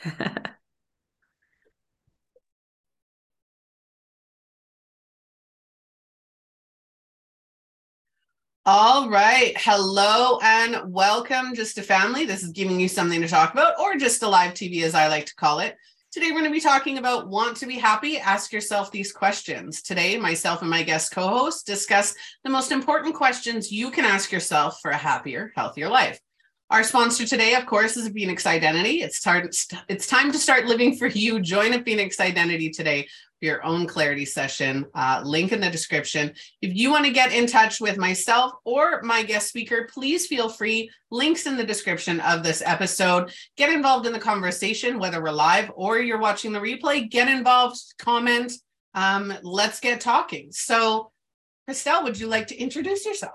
All right. Hello and welcome, Just a Family. This is giving you something to talk about, or just a live TV, as I like to call it. Today, we're going to be talking about want to be happy. Ask yourself these questions. Today, myself and my guest co host discuss the most important questions you can ask yourself for a happier, healthier life. Our sponsor today, of course, is Phoenix Identity. It's time, it's time to start living for you. Join a Phoenix Identity today for your own clarity session. Uh, link in the description. If you want to get in touch with myself or my guest speaker, please feel free. Links in the description of this episode. Get involved in the conversation, whether we're live or you're watching the replay. Get involved, comment. Um, let's get talking. So, Christelle, would you like to introduce yourself?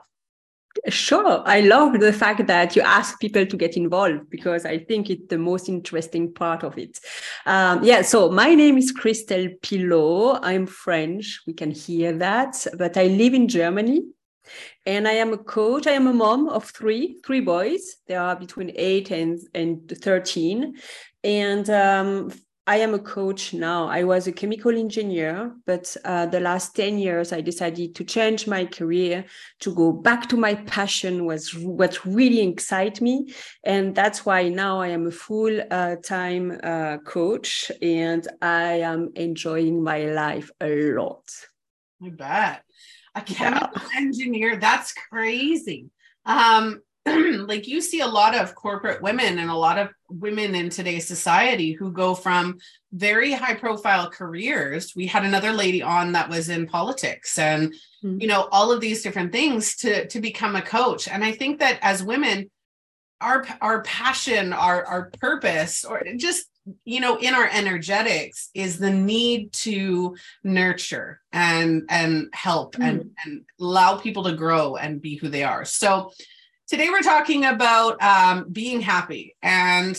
Sure. I love the fact that you ask people to get involved because I think it's the most interesting part of it. Um, yeah. So my name is Christelle Pillot. I'm French. We can hear that, but I live in Germany and I am a coach. I am a mom of three, three boys. They are between eight and, and 13. And um, I am a coach now. I was a chemical engineer, but uh, the last 10 years, I decided to change my career to go back to my passion was what really excites me. And that's why now I am a full uh, time uh, coach and I am enjoying my life a lot. I bet. A chemical yeah. engineer, that's crazy. Um, like you see a lot of corporate women and a lot of women in today's society who go from very high profile careers we had another lady on that was in politics and mm-hmm. you know all of these different things to to become a coach and i think that as women our our passion our our purpose or just you know in our energetics is the need to nurture and and help mm-hmm. and and allow people to grow and be who they are so Today we're talking about um, being happy. And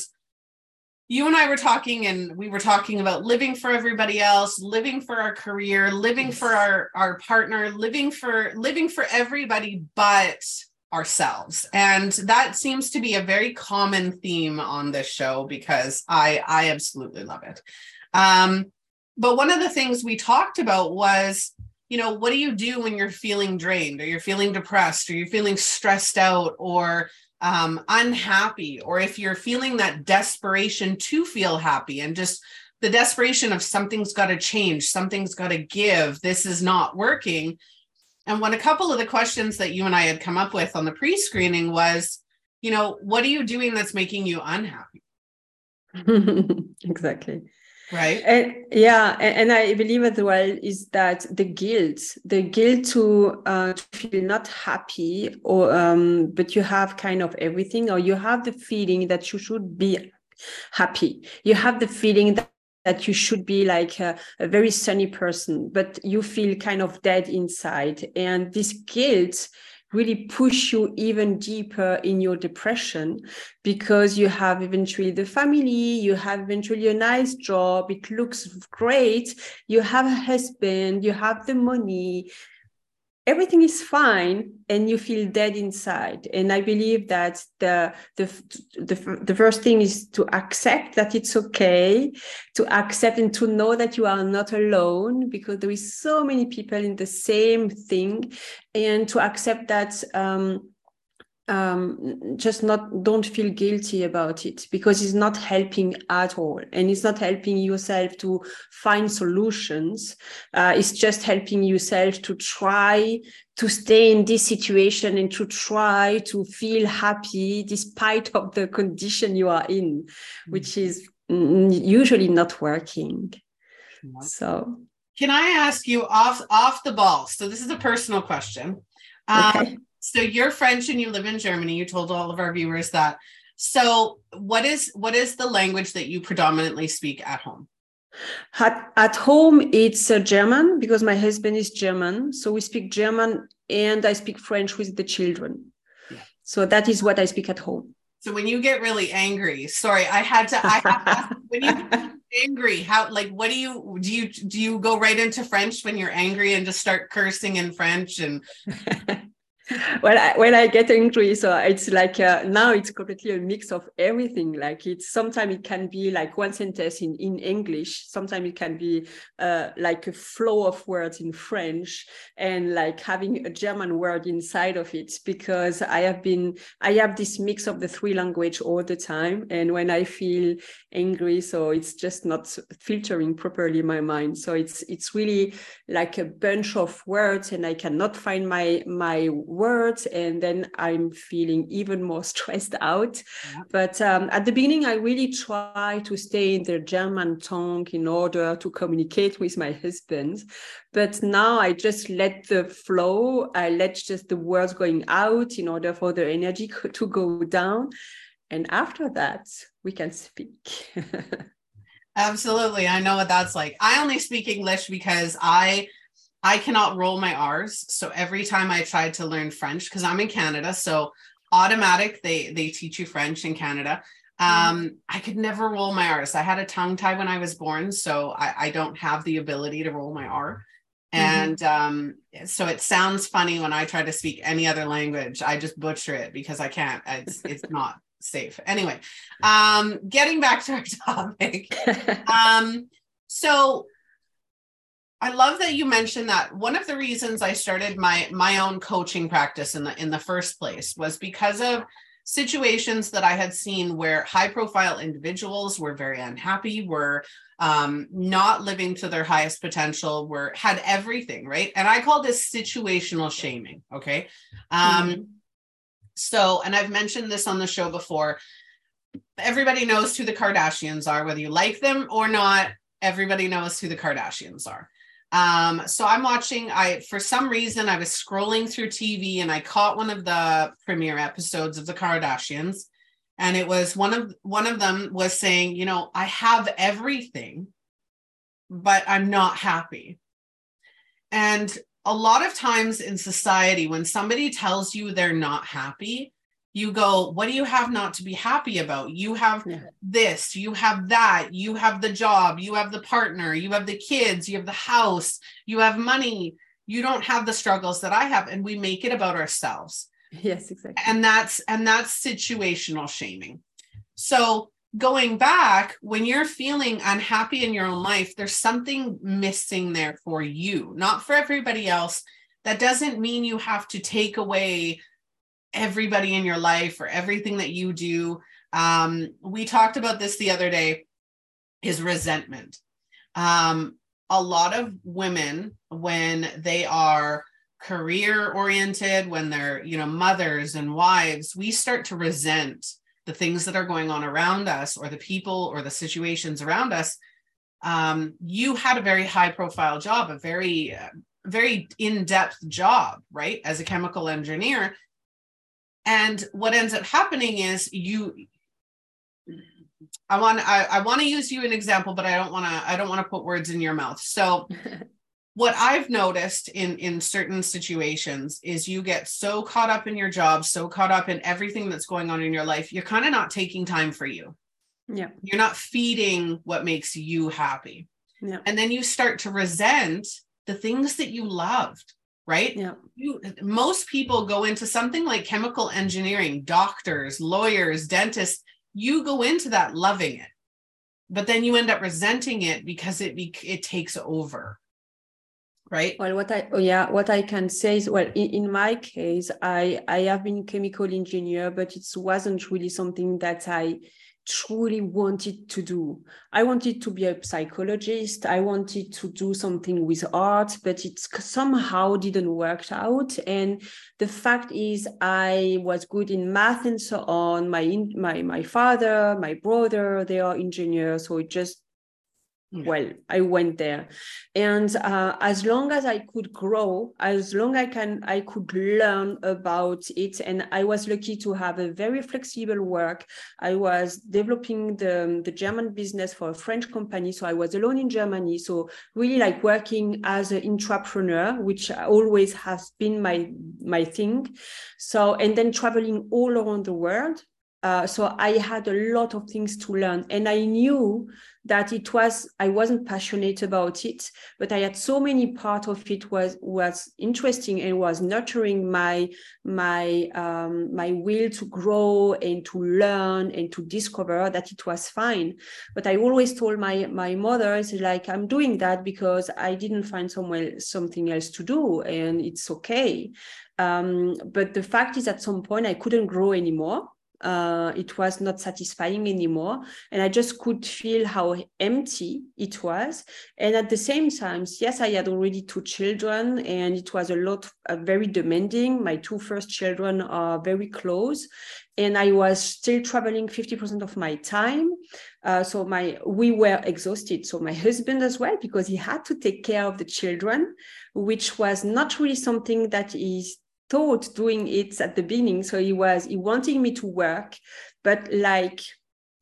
you and I were talking, and we were talking about living for everybody else, living for our career, living for our, our partner, living for living for everybody but ourselves. And that seems to be a very common theme on this show because I I absolutely love it. Um, but one of the things we talked about was you know, what do you do when you're feeling drained or you're feeling depressed or you're feeling stressed out or um, unhappy, or if you're feeling that desperation to feel happy and just the desperation of something's got to change, something's got to give, this is not working. And when a couple of the questions that you and I had come up with on the pre screening was, you know, what are you doing that's making you unhappy? exactly right and yeah and, and, i believe as well is that the guilt the guilt to, uh, feel not happy or um, but you have kind of everything or you have the feeling that you should be happy you have the feeling that that you should be like a, a, very sunny person, but you feel kind of dead inside. And this guilt really push you even deeper in your depression because you have eventually the family, you have eventually a nice job, it looks great, you have a husband, you have the money, everything is fine and you feel dead inside. And i believe that the, the the the first thing is to accept that it's okay to accept and to know that you are not alone because there is so many people in the same thing and to accept that um, um, just not don't feel guilty about it because it's not helping at all. And it's not helping yourself to find solutions. Uh, it's just helping yourself to try to stay in this situation and to try to feel happy despite of the condition you are in mm-hmm. which is usually not working. So can i ask you off off the ball? So this is a personal question. Um, okay so you're French and you live in Germany. You told all of our viewers that. So what is what is the language that you predominantly speak at home? At, at home, it's uh, German because my husband is German. So we speak German and I speak French with the children. Yeah. So that is what I speak at home. So when you get really angry, sorry, I had to. I have to, when you get angry, how like what do you do? You do you go right into French when you're angry and just start cursing in French and well I, when i get angry so it's like uh, now it's completely a mix of everything. Like it's sometimes it can be like one sentence in, in english. Sometimes it can be uh, like a flow of words in french and like having a german word inside of it because i have been i have this mix of the three language all the time. And when i feel angry so it's just not filtering properly my mind. So it's it's really like a bunch of words and i cannot find my my words and then i'm feeling even more stressed out. Yeah. but um, at the beginning i really try to stay in the german tongue in order to communicate with my husband. But now i just let the flow. I let just the words going out in order for the energy to go down. And after that we can speak. Absolutely. I know what that's like. I only speak english because i I cannot roll my R's. So every time I tried to learn French, because I'm in Canada, so automatic they they teach you French in Canada. Mm-hmm. Um, I could never roll my R's. I had a tongue tie when I was born, so I, I don't have the ability to roll my R. Mm-hmm. And um, so it sounds funny when I try to speak any other language. I just butcher it because I can't. It's it's not safe. Anyway, um, getting back to our topic. um, so I love that you mentioned that one of the reasons I started my my own coaching practice in the in the first place was because of situations that I had seen where high profile individuals were very unhappy, were um, not living to their highest potential, were had everything right, and I call this situational shaming. Okay, um, mm-hmm. so and I've mentioned this on the show before. Everybody knows who the Kardashians are, whether you like them or not. Everybody knows who the Kardashians are. Um, so I'm watching, I for some reason I was scrolling through TV and I caught one of the premiere episodes of the Kardashians. And it was one of one of them was saying, you know, I have everything, but I'm not happy. And a lot of times in society, when somebody tells you they're not happy, you go, What do you have not to be happy about? You have yeah. this, you have that, you have the job, you have the partner, you have the kids, you have the house, you have money. You don't have the struggles that I have. And we make it about ourselves. Yes, exactly. And that's and that's situational shaming. So going back, when you're feeling unhappy in your own life, there's something missing there for you, not for everybody else. That doesn't mean you have to take away everybody in your life or everything that you do. Um, we talked about this the other day is resentment. Um, a lot of women, when they are career oriented, when they're, you know, mothers and wives, we start to resent the things that are going on around us or the people or the situations around us. Um, you had a very high profile job, a very, uh, very in depth job, right? As a chemical engineer and what ends up happening is you i want i, I want to use you an example but i don't want to i don't want to put words in your mouth. So what i've noticed in in certain situations is you get so caught up in your job so caught up in everything that's going on in your life you're kind of not taking time for you. Yeah. You're not feeding what makes you happy. Yeah. and then you start to resent the things that you loved right? Yeah. You, most people go into something like chemical engineering, doctors, lawyers, dentists, you go into that loving it. But then you end up resenting it because it it takes over. Right. Well, what I oh yeah, what I can say is well, in, in my case, I I have been chemical engineer, but it wasn't really something that I truly wanted to do. I wanted to be a psychologist. I wanted to do something with art, but it somehow didn't work out. And the fact is, I was good in math and so on. My my my father, my brother, they are engineers, so it just well i went there. And uh, as long as i could grow as long i can i could learn about it. And i was lucky to have a very flexible work. I was developing the, the german business for a french company. So i was alone in germany. So really like working as an entrepreneur which always has been my my thing. So and then traveling all around the world uh, so I had a lot of things to learn, and I knew that it was I wasn't passionate about it, but I had so many part of it was was interesting and was nurturing my my um, my will to grow and to learn and to discover that it was fine. But I always told my my mother, it's like I'm doing that because I didn't find somewhere something else to do, and it's okay. Um, but the fact is, at some point, I couldn't grow anymore uh, it was not satisfying anymore. And i just could feel how empty it was. And at the same time yes i had already two children and it was a lot uh, very demanding. My two first children are very close and i was still traveling 50% of my time. Uh, so my we were exhausted. So my husband as well because he had to take care of the children which was not really something that is thought doing it at the beginning. So he was he wanting me to work, but like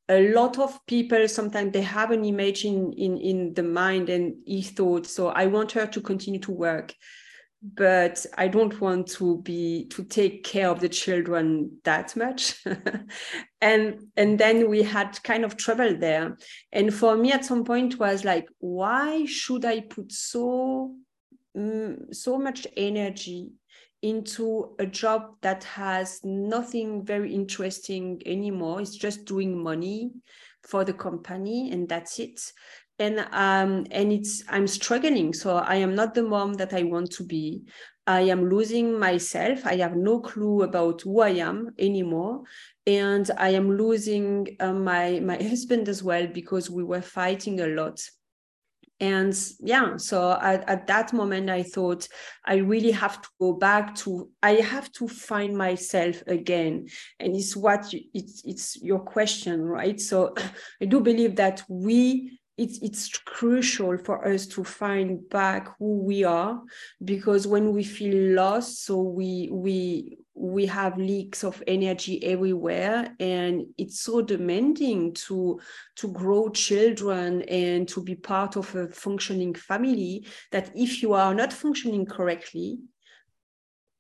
a lot of people sometimes they have an image in in in the mind and he thought so i want her to continue to work but i don't want to be to take care of the children that much and and then we had kind of trouble there and for me at some point was like why should i put so mm, so much energy into a job that has nothing very interesting anymore. It's just doing money for the company and that's it. And um and it's I'm struggling. So I am not the mom that I want to be. I am losing myself. I have no clue about who I am anymore. And I am losing uh, my my husband as well because we were fighting a lot and yeah so at, at that moment i thought i really have to go back to i have to find myself again. And it's what you, it's it's your question right? So i do believe that we it's it's crucial for us to find back who we are because when we feel lost so we we we have leaks of energy everywhere and it's so demanding to to grow children and to be part of a functioning family that if you are not functioning correctly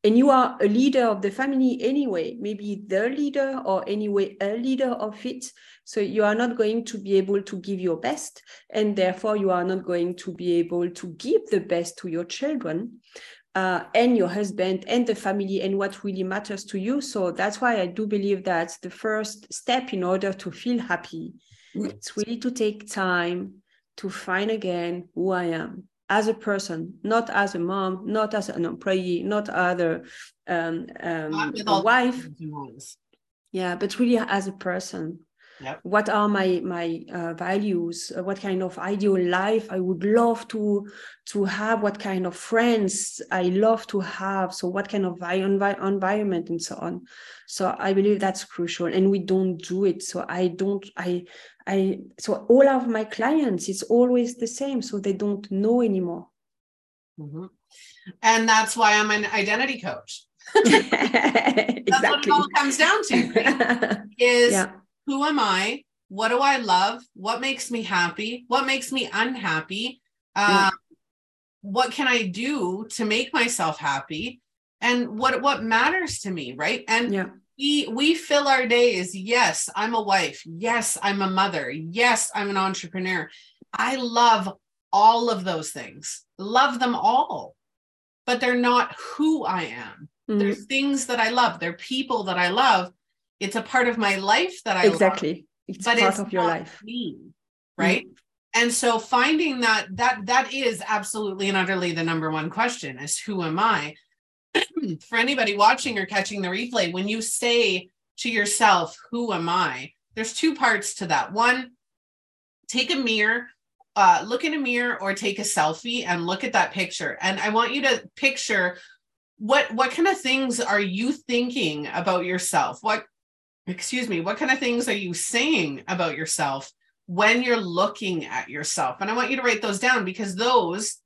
and you are a leader of the family anyway maybe the leader or anyway a leader of it so you are not going to be able to give your best and therefore you are not going to be able to give the best to your children uh, and your husband and the family and what really matters to you. So that's why I do believe that the first step in order to feel happy, mm. it's really to take time to find again who I am as a person, not as a mom, not as an employee, not other um, um, a wife. Yeah, but really as a person yep. what are my my uh, values uh, what kind of ideal life i would love to to have what kind of friends i love to have so what kind of envi- environment and so on so i believe that's crucial and we don't do it so i don't i i so all of my clients it's always the same so they don't know anymore mm-hmm. and that's why i'm an identity coach exactly. That's what it all comes down to. Right? Is yeah who am I? What do I love? What makes me happy? What makes me unhappy? Um, What can I do to make myself happy? And what what matters to me, right? And yeah. we we fill our days. Yes, I'm a wife. Yes, I'm a mother. Yes, I'm an entrepreneur. I love all of those things. Love them all. But they're not who I am. Mm-hmm. There's things that I love. They're people that I love it's a part of my life that I exactly. Love, it's part it's of your life. Me, right? Mm-hmm. And so finding that that that is absolutely and utterly the number one question is who am I? For anybody watching or catching the replay, when you say to yourself, who am I? There's two parts to that. One, take a mirror uh, look in a mirror or take a selfie and look at that picture. And I want you to picture what what kind of things are you thinking about yourself? What excuse me, what kind of things are you saying about yourself when you're looking at yourself? And I want you to write those down because those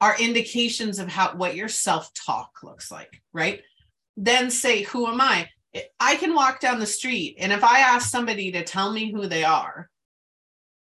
are indications of how what your self-talk looks like, right? Then say, who am I? I can walk down the street and if I ask somebody to tell me who they are,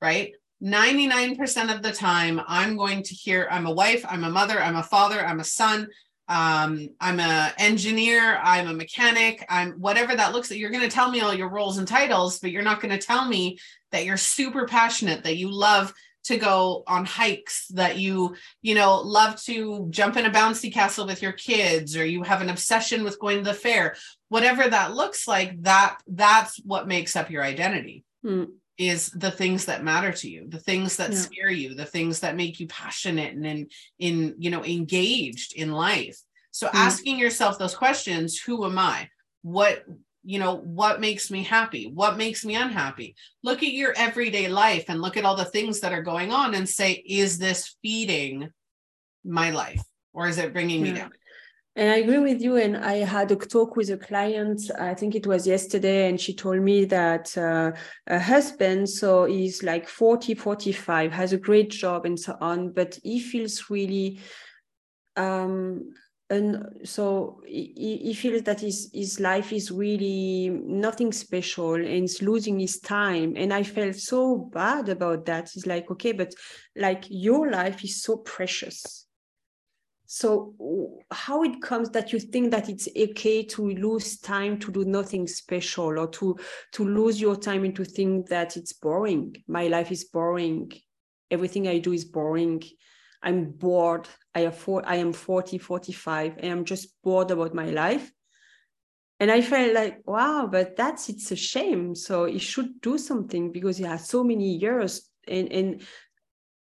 right? 99% of the time, I'm going to hear I'm a wife, I'm a mother, I'm a father, I'm a son, um, I'm a engineer, I'm a mechanic, I'm whatever that looks like. You're going to tell me all your roles and titles, but you're not going to tell me that you're super passionate, that you love to go on hikes, that you, you know, love to jump in a bouncy castle with your kids, or you have an obsession with going to the fair. Whatever that looks like, that that's what makes up your identity. Mm is the things that matter to you the things that yeah. scare you the things that make you passionate and in in you know engaged in life so mm. asking yourself those questions who am i what you know what makes me happy what makes me unhappy look at your everyday life and look at all the things that are going on and say is this feeding my life or is it bringing yeah. me down and I agree with you. And I had a talk with a client, I think it was yesterday, and she told me that uh, husband, so he's like 40, 45, has a great job and so on, but he feels really, um, and so he, he feels that his, his life is really nothing special and he's losing his time. And I felt so bad about that. He's like, okay, but like your life is so precious so how it comes that you think that it's okay to lose time to do nothing special or to to lose your time into think that it's boring? My life is boring. Everything i do is boring. I'm bored. I have four, i am 40 45 and i'm just bored about my life. And i felt like wow but that's it's a shame. So he should do something because he has so many years. And and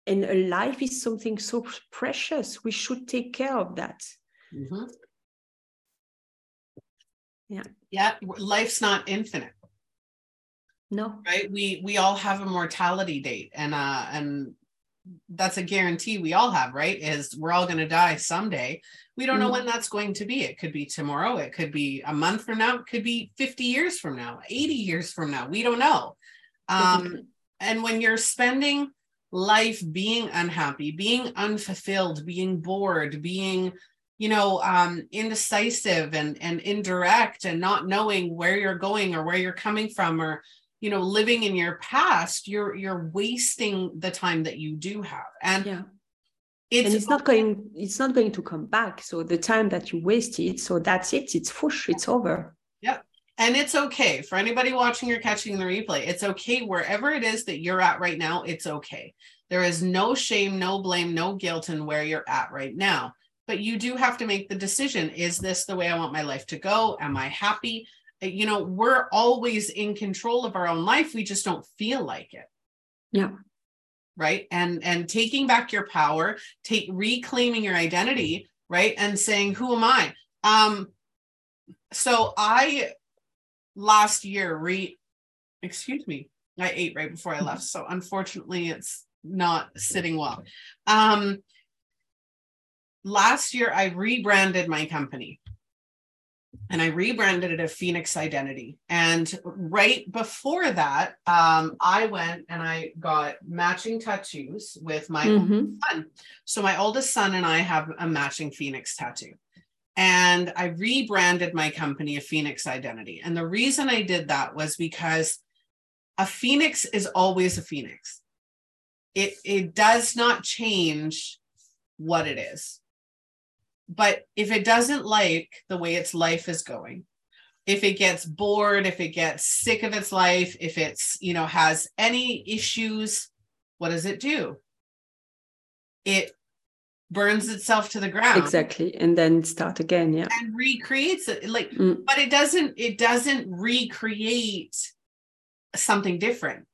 and a life is something so precious. We should take care of that. Mm-hmm. yeah. Yeah life's not infinite. No. Right? We we all have a mortality date and uh and that's a guarantee we all have right? Is we're all going to die someday. We don't mm-hmm. know when that's going to be. It could be tomorrow. It could be a month from now. It could be 50 years from now 80 years from now. We don't know. Um and when you're spending life being unhappy, being unfulfilled, being bored, being you know um, indecisive and and indirect and not knowing where you're going or where you're coming from or you know living in your past you're you're wasting the time that you do have. And yeah. it's, and it's not going it's not going to come back. So the time that you wasted so that's it. It's fush. It's over and it's okay for anybody watching or catching the replay. It's okay wherever it is that you're at right now. It's okay. There is no shame, no blame, no guilt in where you're at right now. But you do have to make the decision is this the way I want my life to go? Am I happy? Uh, you know, we're always in control of our own life. We just don't feel like it. Yeah. Right. And and taking back your power, take reclaiming your identity, right? And saying, who am I? Um, so I last year re excuse me i ate right before i left so unfortunately it's not sitting well um last year i rebranded my company and I rebranded it a Phoenix Identity. And right before that, um, I went and I got matching tattoos with my mm-hmm. son. So my oldest son and I have a matching Phoenix tattoo and I rebranded my company a Phoenix Identity. And the reason I did that was because a phoenix is always a phoenix. It it does not change what it is. But if it doesn't like the way its life is going, if it gets bored, if it gets sick of its life, if it's, you know, has any issues, what does it do? It burns itself to the ground. Exactly and then start again yeah. And recreates it like mm. but it doesn't it doesn't recreate something different.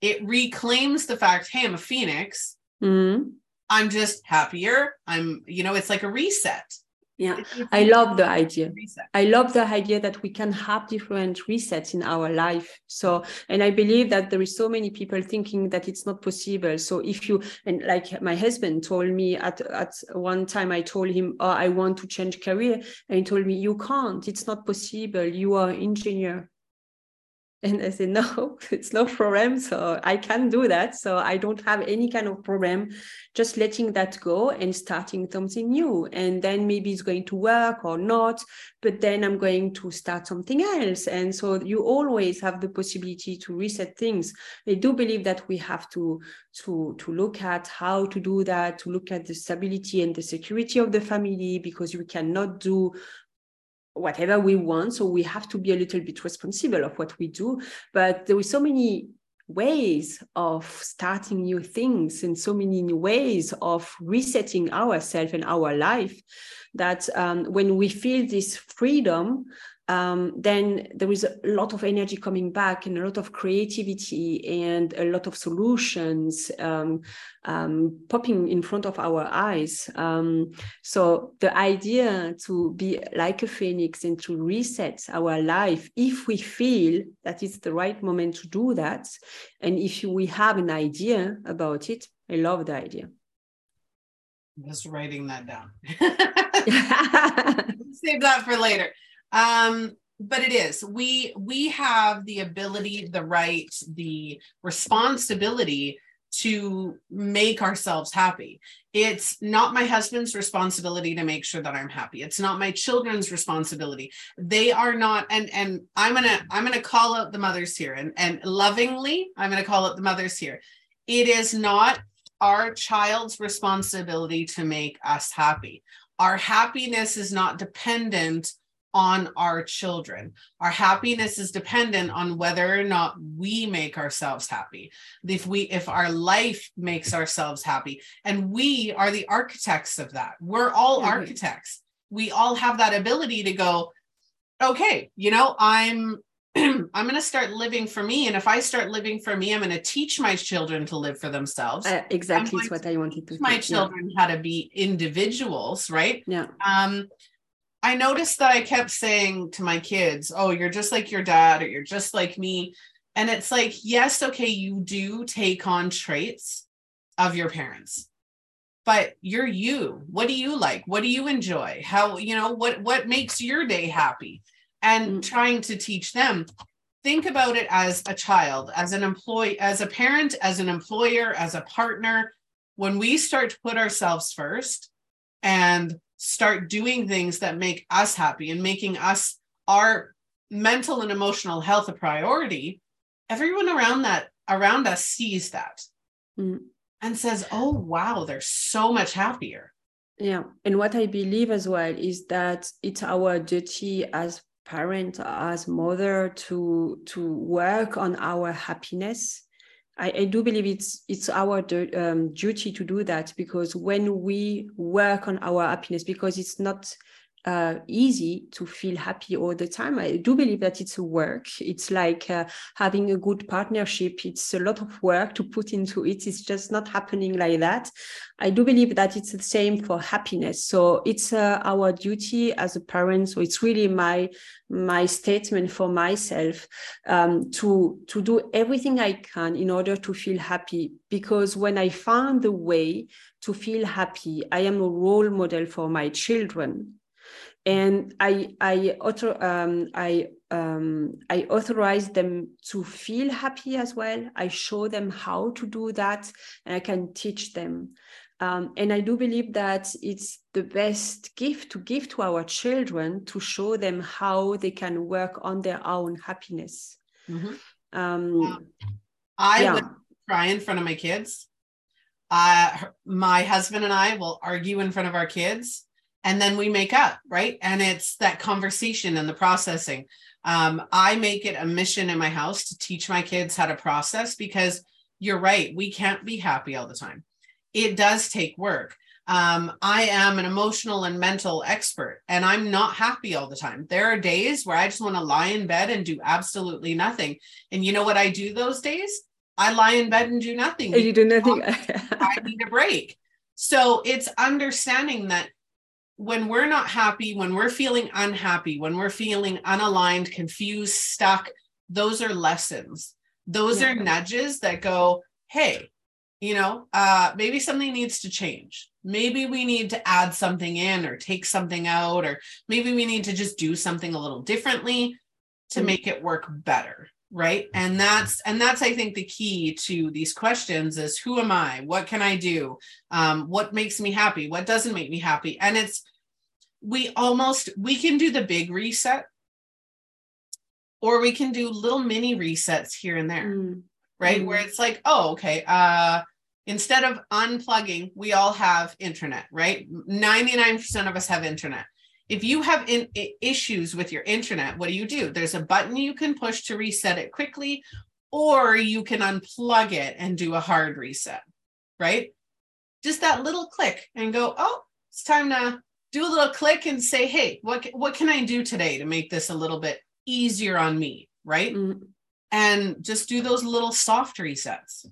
It reclaims the fact hey i'm a phoenix. Mm. i'm just happier. I'm you know it's like a reset yeah i love the idea. i love the idea that we can have different resets in our life. So and i believe that there is so many people thinking that it's not possible. So if you and like my husband told me at at one time i told him oh i want to change career. And he told me you can't. It's not possible. You are an engineer and I said, no, it's no problem. So I can do that. So I don't have any kind of problem just letting that go and starting something new. And then maybe it's going to work or not, but then I'm going to start something else. And so you always have the possibility to reset things. I do believe that we have to, to, to look at how to do that, to look at the stability and the security of the family, because you cannot do whatever we want. So we have to be a little bit responsible of what we do. But there are so many ways of starting new things and so many new ways of resetting ourselves and our life that um, when we feel this freedom um, then there is a lot of energy coming back and a lot of creativity and a lot of solutions um, um, popping in front of our eyes. Um, so the idea to be like a phoenix and to reset our life, if we feel that it's the right moment to do that, and if we have an idea about it, I love the idea. I'm just writing that down. Save that for later. Um, but it is. We we have the ability the right the responsibility to make ourselves happy. It's not my husband's responsibility to make sure that i'm happy. It's not my children's responsibility. They are not and and i'm gonna i'm gonna call out the mothers here and and lovingly i'm gonna call out the mothers here. It is not our child's responsibility to make us happy. Our happiness is not dependent on our children. Our happiness is dependent on whether or not we make ourselves happy. If we if our life makes ourselves happy and we are the architects of that. We're all mm-hmm. architects. We all have that ability to go okay, you know, I'm I'm going to start living for me. And if I start living for me, I'm going to teach my children to live for themselves. Uh, exactly. It's what I wanted to teach My children yeah. how to be individuals, right? Yeah. Um, I noticed that I kept saying to my kids, Oh, you're just like your dad, or you're just like me. And it's like, yes, okay, you do take on traits of your parents, but you're you. What do you like? What do you enjoy? How, you know, what what makes your day happy? And mm-hmm. trying to teach them. Think about it as a child, as an employee, as a parent, as an employer, as a partner. When we start to put ourselves first and start doing things that make us happy and making us our mental and emotional health a priority everyone around that around us sees that mm. and says oh wow they're so much happier yeah and what i believe as well is that it's our duty as parent as mother to to work on our happiness I, I, do believe it's it's our um, duty to do that because when we work on our happiness, because it's not uh, easy to feel happy all the time. I do believe that it's a work. It's like uh, having a good partnership. It's a lot of work to put into it. It's just not happening like that. I do believe that it's the same for happiness. So it's uh, our duty as a parent. So it's really my my statement for myself um, to to do everything I can in order to feel happy. Because when I found the way to feel happy, I am a role model for my children and I I author um, I um, I authorize them to feel happy as well. I show them how to do that, and I can teach them. Um, and I do believe that it's the best gift to give to our children to show them how they can work on their own happiness. Mm-hmm. Um, I yeah. would cry in front of my kids. Uh, my husband and I will argue in front of our kids and then we make up right? And it's that conversation and the processing. Um, i make it a mission in my house to teach my kids how to process because you're right we can't be happy all the time. It does take work. Um, i am an emotional and mental expert and i'm not happy all the time. There are days where i just want to lie in bed and do absolutely nothing. And you know what i do those days? I lie in bed and do nothing you do nothing. I need a break. So it's understanding that when we're not happy, when we're feeling unhappy, when we're feeling unaligned, confused, stuck, those are lessons. Those yeah. are nudges that go, hey, you know, uh, maybe something needs to change. Maybe we need to add something in or take something out, or maybe we need to just do something a little differently to mm-hmm. make it work better. Right? And that's and that's i think the key to these questions is who am i? What can i do? Um, what makes me happy? What doesn't make me happy? And it's we almost we can do the big reset or we can do little mini resets here and there. Mm. right? Mm. where it's like oh okay uh instead of unplugging we all have internet right? 99% of us have internet if you have in, issues with your internet, what do you do? There's a button you can push to reset it quickly, or you can unplug it and do a hard reset, right? Just that little click and go, oh, it's time to do a little click and say, hey, what, what can I do today to make this a little bit easier on me, right? Mm-hmm. And just do those little soft resets.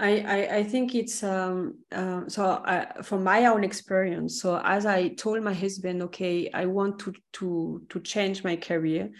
I, I, I think it's um, uh, so I, from my own experience. So as I told my husband, okay, I want to to to change my career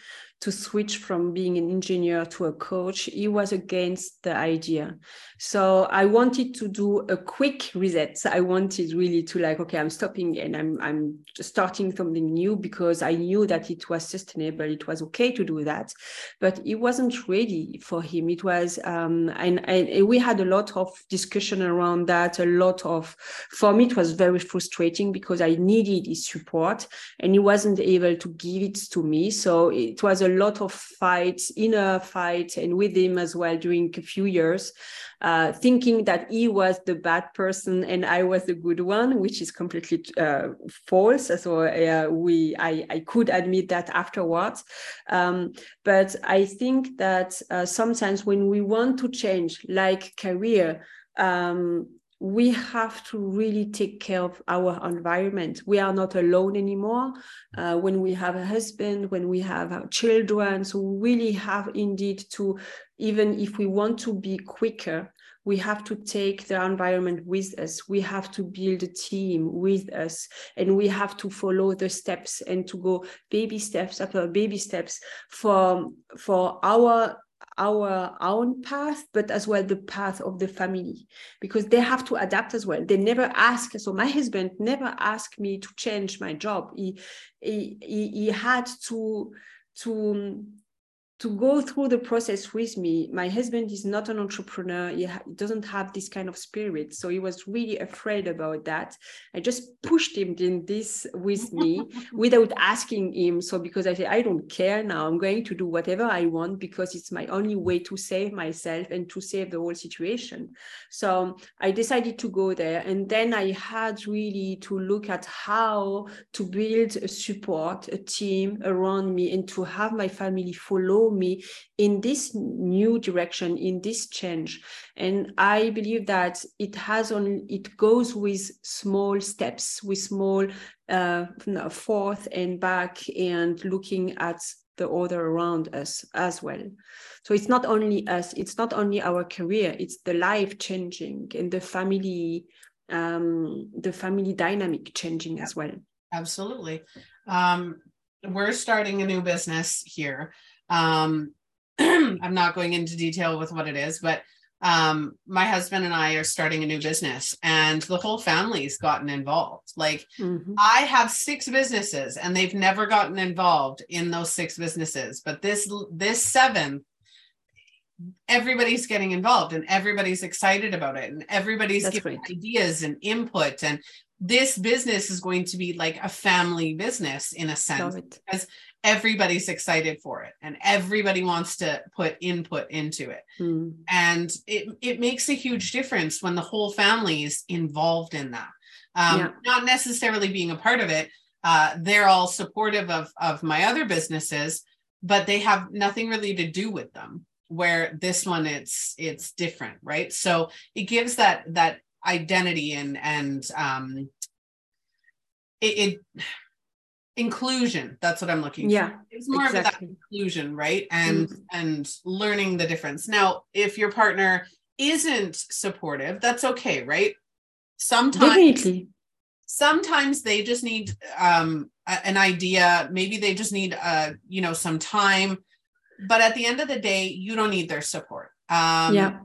to switch from being an engineer to a coach, he was against the idea. So I wanted to do a quick reset. I wanted really to like, okay, I'm stopping and I'm I'm starting something new because I knew that it was sustainable. It was okay to do that, but it wasn't ready for him. It was, um, and, and we had a lot of discussion around that. A lot of, for me, it was very frustrating because I needed his support and he wasn't able to give it to me. So it was a lot of fights, inner fights, and with him as well during a few years, uh, thinking that he was the bad person and I was the good one, which is completely uh, false. So uh, we, I, I could admit that afterwards. Um, but I think that uh, sometimes when we want to change, like career, um, we have to really take care of our environment. We are not alone anymore. Uh, when we have a husband, when we have our children, so we really have indeed to, even if we want to be quicker, we have to take the environment with us. We have to build a team with us, and we have to follow the steps and to go baby steps after baby steps for for our our own path, but as well the path of the family, because they have to adapt as well. They never ask. So my husband never asked me to change my job. He he he, had to to to go through the process with me. My husband is not an entrepreneur. He, ha- doesn't have this kind of spirit. So he was really afraid about that. I just pushed him in this with me without asking him. So because I said, I don't care now, I'm going to do whatever I want because it's my only way to save myself and to save the whole situation. So I decided to go there. And then I had really to look at how to build a support, a team around me and to have my family follow me in this new direction in this change. And i believe that it has on it goes with small steps with small uh, forth and back and looking at the order around us as well. So it's not only us it's not only our career it's the life changing and the family um the family dynamic changing as well. Absolutely. Um we're starting a new business here um, I'm not going into detail with what it is, but um, my husband and I are starting a new business and the whole family's gotten involved. Like mm-hmm. I have six businesses and they've never gotten involved in those six businesses, but this this seventh everybody's getting involved and everybody's excited about it and everybody's That's giving great. ideas and input and this business is going to be like a family business in a sense because everybody's excited for it and everybody wants to put input into it mm. and it, it makes a huge difference when the whole family is involved in that um, yeah. not necessarily being a part of it uh, they're all supportive of of my other businesses but they have nothing really to do with them where this one it's it's different right so it gives that that identity and and um it, it inclusion that's what i'm looking for. yeah for it's more exactly. of that inclusion right and mm-hmm. and learning the difference now if your partner isn't supportive that's okay right sometimes Definitely. sometimes they just need um an idea maybe they just need uh you know some time but at the end of the day you don't need their support um yeah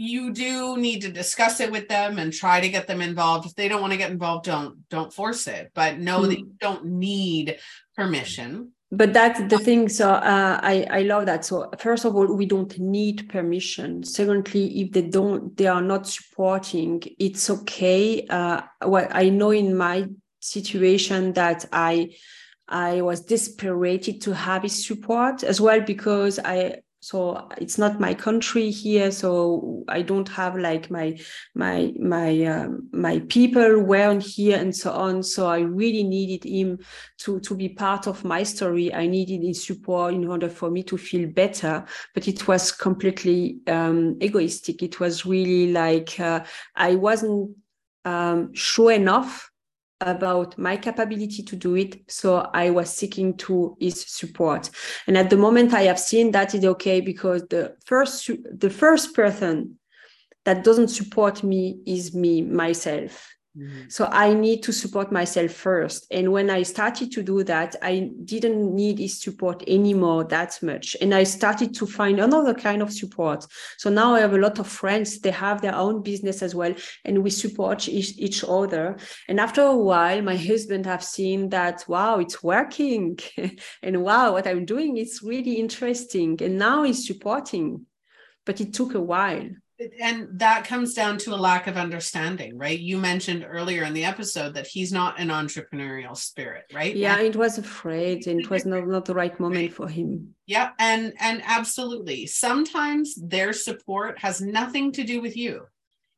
you do need to discuss it with them and try to get them involved. If they don't want to get involved don't don't force it but know mm. that you don't need permission. But that's the thing so uh, i i love that. So first of all we don't need permission. Secondly if they don't they are not supporting it's okay. Uh well i know in my situation that i i was desperate to have his support as well because i so it's not my country here so i don't have like my my my um, my people weren't here and so on. So i really needed him to to be part of my story. I needed his support in order for me to feel better but it was completely um, egoistic. It was really like uh, i wasn't um, sure enough about my capability to do it. So I was seeking to his support. And at the moment I have seen that it's okay because the first the first person that doesn't support me is me myself. Mm-hmm. So I need to support myself first. And when I started to do that, I didn't need his support anymore that much. And I started to find another kind of support. So now I have a lot of friends, they have their own business as well, and we support each, each other. And after a while, my husband have seen that, wow, it's working. and wow, what I'm doing is really interesting. And now he's supporting. But it took a while and that comes down to a lack of understanding right? You mentioned earlier in the episode that he's not an entrepreneurial spirit right? Yeah and it was afraid and it was not, not the right moment right. for him. Yeah and and absolutely. Sometimes their support has nothing to do with you.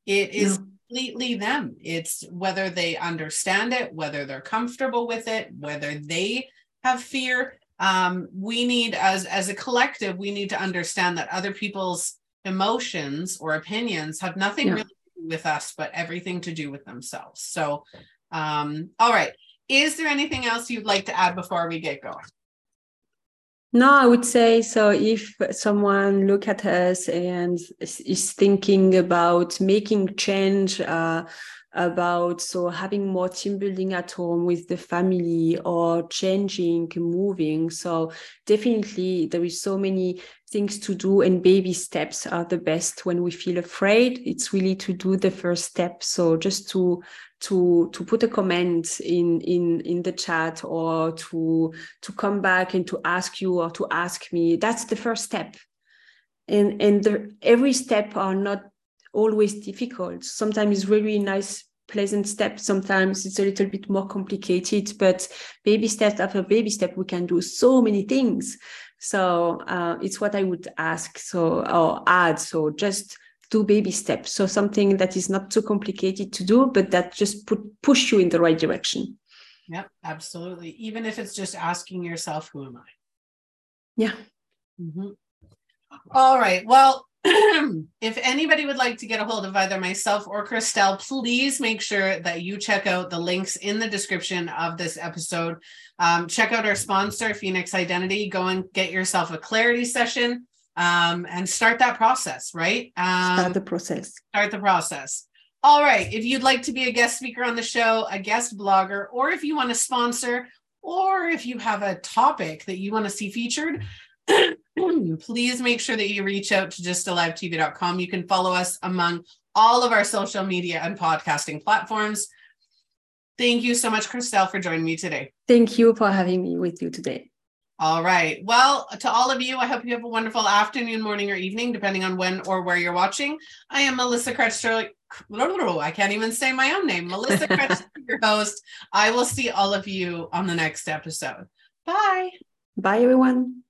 It is no. completely them. It's whether they understand it whether they're comfortable with it whether they have fear. Um, we need as as a collective we need to understand that other people's emotions or opinions have nothing yeah. really with us, but everything to do with themselves. So, um, all right. Is there anything else you'd like to add before we get going? No, I would say so. If someone look at us and is thinking about making change, uh, about so having more team building at home with the family or changing moving. So definitely there is so many things to do and baby steps are the best when we feel afraid. It's really to do the first step. So just to to to put a comment in in in the chat or to to come back and to ask you or to ask me that's the first step. And and the, every step are not always difficult. Sometimes it's really nice, pleasant step. Sometimes it's a little bit more complicated, but baby step after baby step, we can do so many things. So uh, it's what I would ask. So or add. So just do baby steps. So something that is not too complicated to do, but that just put push you in the right direction. Yep, absolutely. Even if it's just asking yourself, "Who am I?" Yeah. Mm-hmm. All right. Well, if anybody would like to get a hold of either myself or Christelle, please make sure that you check out the links in the description of this episode. Um, check out our sponsor, Phoenix Identity. Go and get yourself a clarity session um, and start that process, right? Um, start the process. Start the process. All right. If you'd like to be a guest speaker on the show, a guest blogger, or if you want to sponsor, or if you have a topic that you want to see featured, please make sure that you reach out to gysttalivetv.com. You can follow us among all of our social media and podcasting platforms. Thank you so much, Christelle, for joining me today. Thank you for having me with you today. All right. Well, to all of you, I hope you have a wonderful afternoon, morning, or evening, depending on when or where you're watching. I am Melissa Kretzer. I can't even say my own name. Melissa Krechler, your host. I will see all of you on the next episode. Bye. Bye, everyone.